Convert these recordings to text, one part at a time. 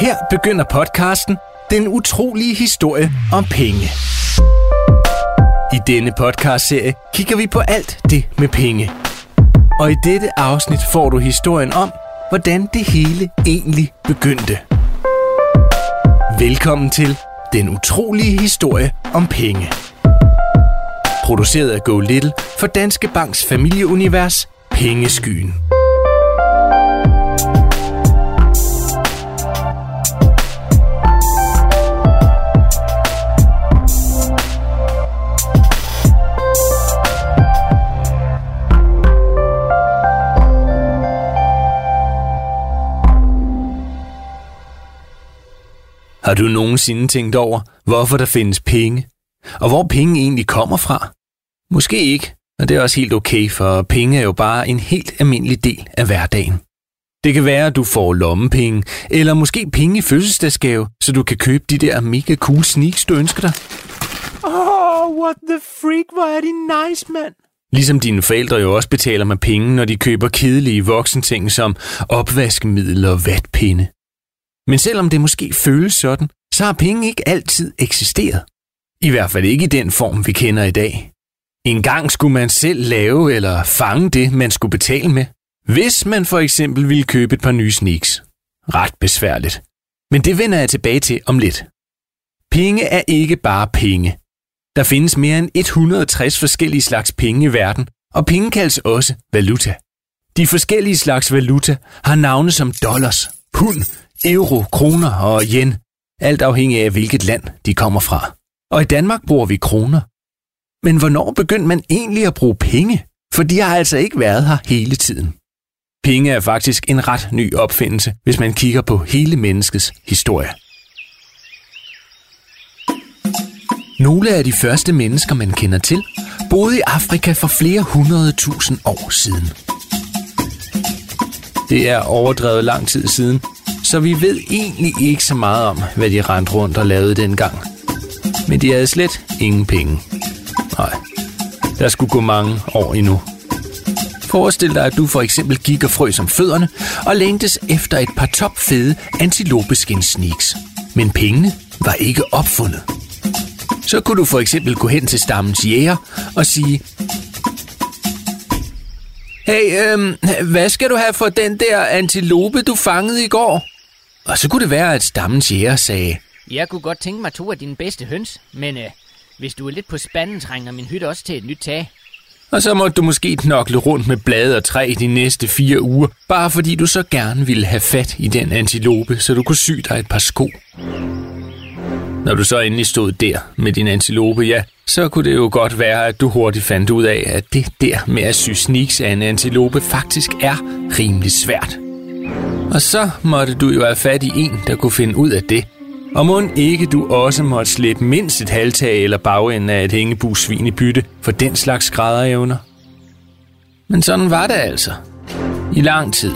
Her begynder podcasten Den utrolige historie om penge. I denne podcastserie kigger vi på alt det med penge. Og i dette afsnit får du historien om, hvordan det hele egentlig begyndte. Velkommen til Den utrolige historie om penge. Produceret af Go Little for Danske Banks familieunivers Pengeskyen. Har du nogensinde tænkt over, hvorfor der findes penge? Og hvor penge egentlig kommer fra? Måske ikke, og det er også helt okay, for penge er jo bare en helt almindelig del af hverdagen. Det kan være, at du får lommepenge, eller måske penge i fødselsdagsgave, så du kan købe de der mega cool sneaks, du ønsker dig. Oh, what the freak, hvor er det nice, mand. Ligesom dine forældre jo også betaler med penge, når de køber kedelige voksenting som opvaskemiddel og vatpinde. Men selvom det måske føles sådan, så har penge ikke altid eksisteret. I hvert fald ikke i den form, vi kender i dag. En gang skulle man selv lave eller fange det, man skulle betale med. Hvis man for eksempel ville købe et par nye sneaks. Ret besværligt. Men det vender jeg tilbage til om lidt. Penge er ikke bare penge. Der findes mere end 160 forskellige slags penge i verden, og penge kaldes også valuta. De forskellige slags valuta har navne som dollars, pund, euro, kroner og yen, alt afhængig af hvilket land de kommer fra. Og i Danmark bruger vi kroner. Men hvornår begyndte man egentlig at bruge penge? For de har altså ikke været her hele tiden. Penge er faktisk en ret ny opfindelse, hvis man kigger på hele menneskets historie. Nogle af de første mennesker, man kender til, boede i Afrika for flere hundrede tusind år siden. Det er overdrevet lang tid siden, så vi ved egentlig ikke så meget om, hvad de rendte rundt og lavede dengang. Men de havde slet ingen penge. Nej, der skulle gå mange år endnu. Forestil dig, at du for eksempel gik og frøs om fødderne og længtes efter et par topfede antilopeskin-sneaks. Men pengene var ikke opfundet. Så kunne du for eksempel gå hen til stammens jæger og sige, Hey, øhm, hvad skal du have for den der antilope, du fangede i går? Og så kunne det være, at stammens jæger sagde, Jeg kunne godt tænke mig to af dine bedste høns, men øh, hvis du er lidt på spanden, trænger min hytte også til et nyt tag. og så måtte du måske knokle rundt med blade og træ de næste fire uger, bare fordi du så gerne ville have fat i den antilope, så du kunne sy dig et par sko. Når du så endelig stod der med din antilope, ja, så kunne det jo godt være, at du hurtigt fandt ud af, at det der med at sy sneaks af en antilope faktisk er rimelig svært. Og så måtte du jo have fat i en, der kunne finde ud af det. Og må ikke du også måtte slippe mindst et halvtag eller bagenden af et hængebusvin i bytte for den slags skrædderevner. Men sådan var det altså. I lang tid.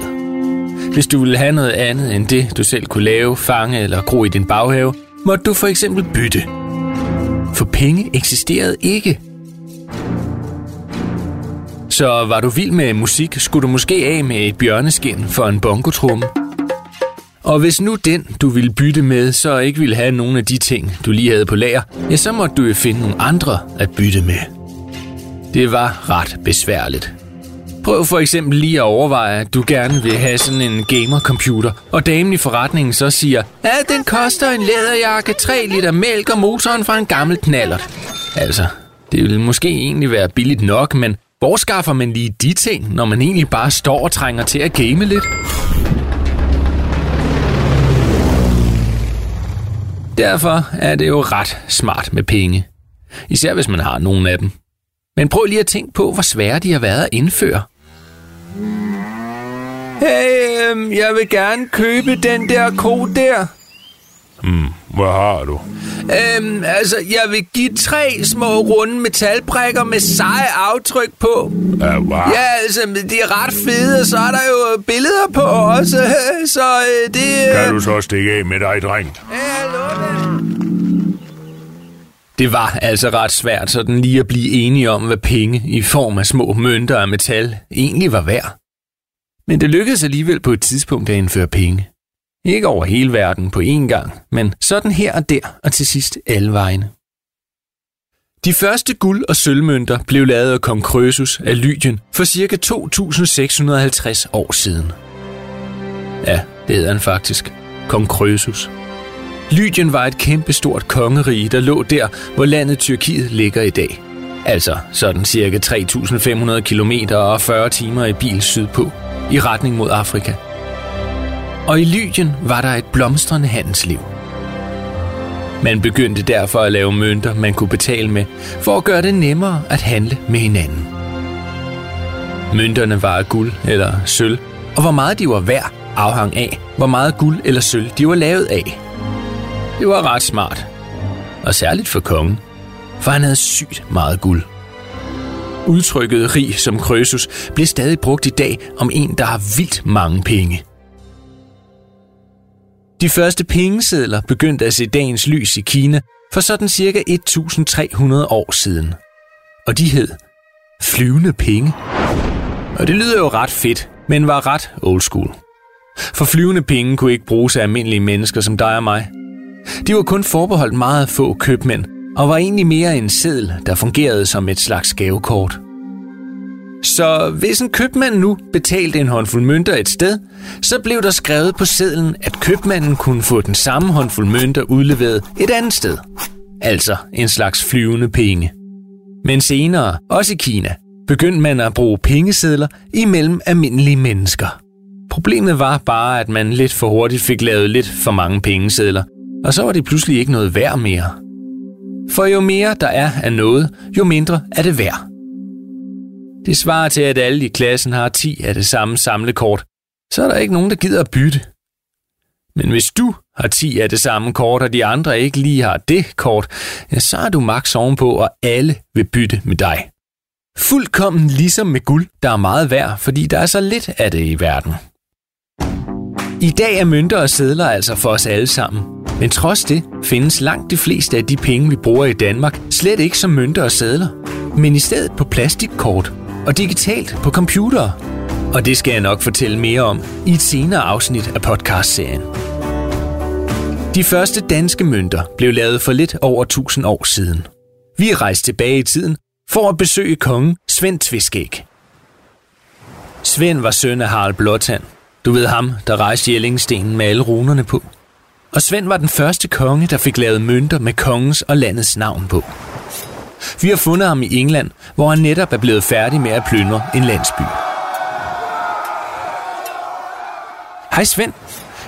Hvis du ville have noget andet end det, du selv kunne lave, fange eller gro i din baghave, måtte du for eksempel bytte. For penge eksisterede ikke. Så var du vild med musik, skulle du måske af med et bjørneskin for en bongotrumme. Og hvis nu den, du ville bytte med, så ikke ville have nogen af de ting, du lige havde på lager, ja, så måtte du jo finde nogle andre at bytte med. Det var ret besværligt. Prøv for eksempel lige at overveje, at du gerne vil have sådan en gamercomputer, og damen i forretningen så siger, at den koster en læderjakke, 3 liter mælk og motoren fra en gammel knallert. Altså, det ville måske egentlig være billigt nok, men hvor skaffer man lige de ting, når man egentlig bare står og trænger til at game lidt? Derfor er det jo ret smart med penge. Især hvis man har nogen af dem. Men prøv lige at tænke på, hvor svære de har været at indføre. Hey, øhm, jeg vil gerne købe den der ko der. Hvad har du? Øhm, altså, jeg vil give tre små runde metalbrikker med seje aftryk på. Ja, hvad? Ja, altså, de er ret fede, og så er der jo billeder på også. Så øh, det... Kan du så stikke af med dig, dreng? Det var altså ret svært sådan lige at blive enige om, hvad penge i form af små mønter af metal egentlig var værd. Men det lykkedes alligevel på et tidspunkt at indføre penge. Ikke over hele verden på én gang, men sådan her og der, og til sidst alle vegne. De første guld- og sølvmønter blev lavet af kong Krøsus af Lydien for ca. 2650 år siden. Ja, det hedder han faktisk. Kong Krøsus. Lydien var et kæmpestort kongerige, der lå der, hvor landet Tyrkiet ligger i dag. Altså sådan cirka 3.500 km og 40 timer i bil sydpå, i retning mod Afrika. Og i Lydien var der et blomstrende handelsliv. Man begyndte derfor at lave mønter, man kunne betale med, for at gøre det nemmere at handle med hinanden. Mønterne var af guld eller sølv, og hvor meget de var værd afhang af, hvor meget guld eller sølv de var lavet af. Det var ret smart. Og særligt for kongen, for han havde sygt meget guld. Udtrykket rig som Krøsus blev stadig brugt i dag om en, der har vildt mange penge. De første pengesedler begyndte at se dagens lys i Kina for sådan cirka 1300 år siden. Og de hed flyvende penge. Og det lyder jo ret fedt, men var ret old school. For flyvende penge kunne ikke bruges af almindelige mennesker som dig og mig. De var kun forbeholdt meget få købmænd, og var egentlig mere en seddel, der fungerede som et slags gavekort. Så hvis en købmand nu betalte en håndfuld mønter et sted, så blev der skrevet på sedlen, at købmanden kunne få den samme håndfuld mønter udleveret et andet sted. Altså en slags flyvende penge. Men senere, også i Kina, begyndte man at bruge pengesedler imellem almindelige mennesker. Problemet var bare, at man lidt for hurtigt fik lavet lidt for mange pengesedler, og så var det pludselig ikke noget værd mere. For jo mere der er af noget, jo mindre er det værd. Det svarer til, at alle i klassen har 10 af det samme samlekort, så er der ikke nogen, der gider at bytte. Men hvis du har 10 af det samme kort, og de andre ikke lige har det kort, ja, så er du max ovenpå, og alle vil bytte med dig. Fuldkommen ligesom med guld, der er meget værd, fordi der er så lidt af det i verden. I dag er mønter og sedler altså for os alle sammen. Men trods det findes langt de fleste af de penge, vi bruger i Danmark, slet ikke som mønter og sedler, men i stedet på plastikkort og digitalt på computer. Og det skal jeg nok fortælle mere om i et senere afsnit af podcastserien. De første danske mønter blev lavet for lidt over 1000 år siden. Vi er rejst tilbage i tiden for at besøge kongen Svend Tviskæg. Svend var søn af Harald Blåtand. Du ved ham, der rejste Jellingstenen med alle runerne på. Og Svend var den første konge, der fik lavet mønter med kongens og landets navn på. Vi har fundet ham i England, hvor han netop er blevet færdig med at plyndre en landsby. Hej Svend.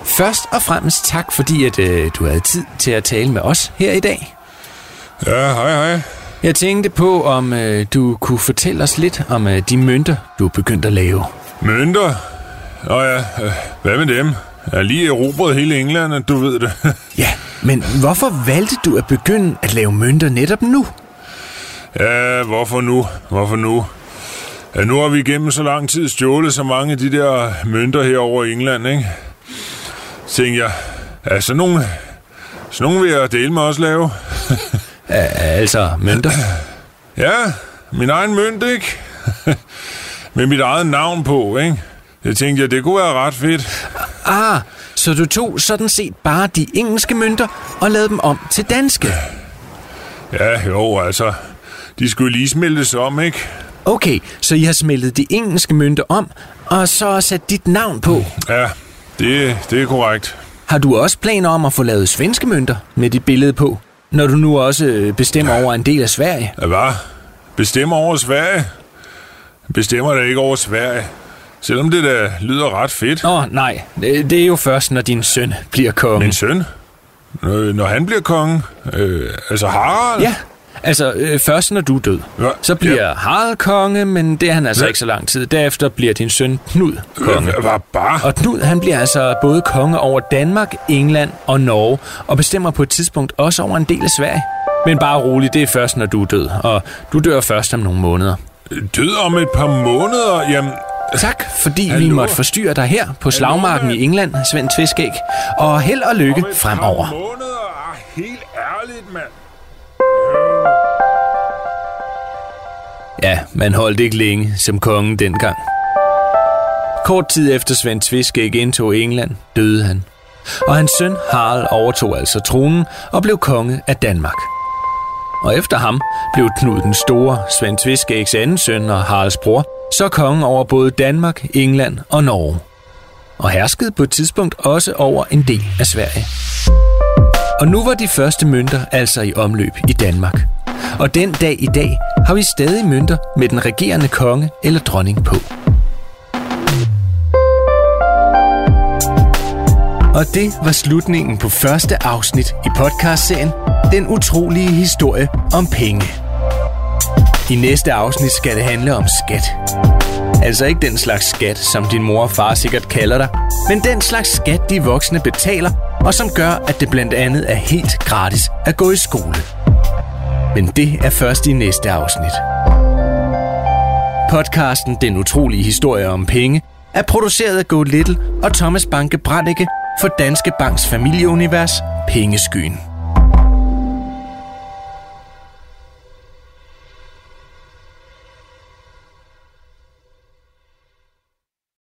Først og fremmest tak, fordi at, øh, du havde tid til at tale med os her i dag. Ja, hej hej. Jeg tænkte på, om øh, du kunne fortælle os lidt om øh, de mønter, du er begyndt at lave. Mønter? Nå ja, øh, hvad med dem? Jeg er lige erobret hele England, du ved det. Ja, men hvorfor valgte du at begynde at lave mønter netop nu? Ja, hvorfor nu? Hvorfor nu? Ja, nu har vi igennem så lang tid stjålet så mange af de der mønter her over i England, ikke? Tænkte jeg, ja, sådan nogle, sådan nogle vil jeg dele med også lave. Altså, mønter? Ja, min egen mønt, ikke? Med mit eget navn på, ikke? Jeg tænkte, jeg, det kunne være ret fedt. Ah, så du tog sådan set bare de engelske mønter og lavede dem om til danske? Ja, jo, altså, de skulle lige smeltes om, ikke? Okay, så I har smeltet de engelske mønter om, og så sat dit navn på. Ja, det, det er korrekt. Har du også planer om at få lavet svenske mønter med dit billede på, når du nu også øh, bestemmer over en del af Sverige? Ja, hvad? Bestemmer over Sverige? Bestemmer da ikke over Sverige. Selvom det da lyder ret fedt. Åh, oh, nej. Det, det er jo først, når din søn bliver konge. Min søn? Øh, Når han bliver konge? Øh, altså Harald? Ja, altså øh, først når du er død. Ja, Så bliver ja. Harald konge, men det er han altså Ja. ikke så lang tid. Derefter bliver din søn Knud konge. Hvad bare? Og Knud, han bliver altså både konge over Danmark, England og Norge, og bestemmer på et tidspunkt også over en del af Sverige. Men bare rolig, det er først, når du er død, og du dør først om nogle måneder. Død om et par måneder? Jamen, Tak, fordi vi Hallo? måtte forstyrre dig her på slagmarken i England, Svend Tviskæg. Og held og lykke fremover. par måneder? Ah, helt ærligt, mand. Ja, man holdt ikke længe som kongen dengang. Kort tid efter Svend Tviskæg indtog England, døde han. og hans søn Harald overtog altså tronen og blev konge af Danmark. Og efter ham blev Knud den Store, Svend Tviskægs anden søn og Haralds bror, så konge over både Danmark, England og Norge. Og herskede på et tidspunkt også over en del af Sverige. Og nu var de første mønter altså i omløb i Danmark. Og den dag i dag har vi stadig mønter med den regerende konge eller dronning på. Og det var slutningen på første afsnit i podcastserien Den utrolige historie om penge. I næste afsnit skal det handle om skat. Altså ikke den slags skat, som din mor og far sikkert kalder dig, men den slags skat, de voksne betaler, og som gør, at det blandt andet er helt gratis at gå i skole. Men det er først i næste afsnit. Podcasten Den utrolige historie om penge er produceret af Go Little og Thomas Banke Brannicke for Danske Banks familieunivers Pengeskyen.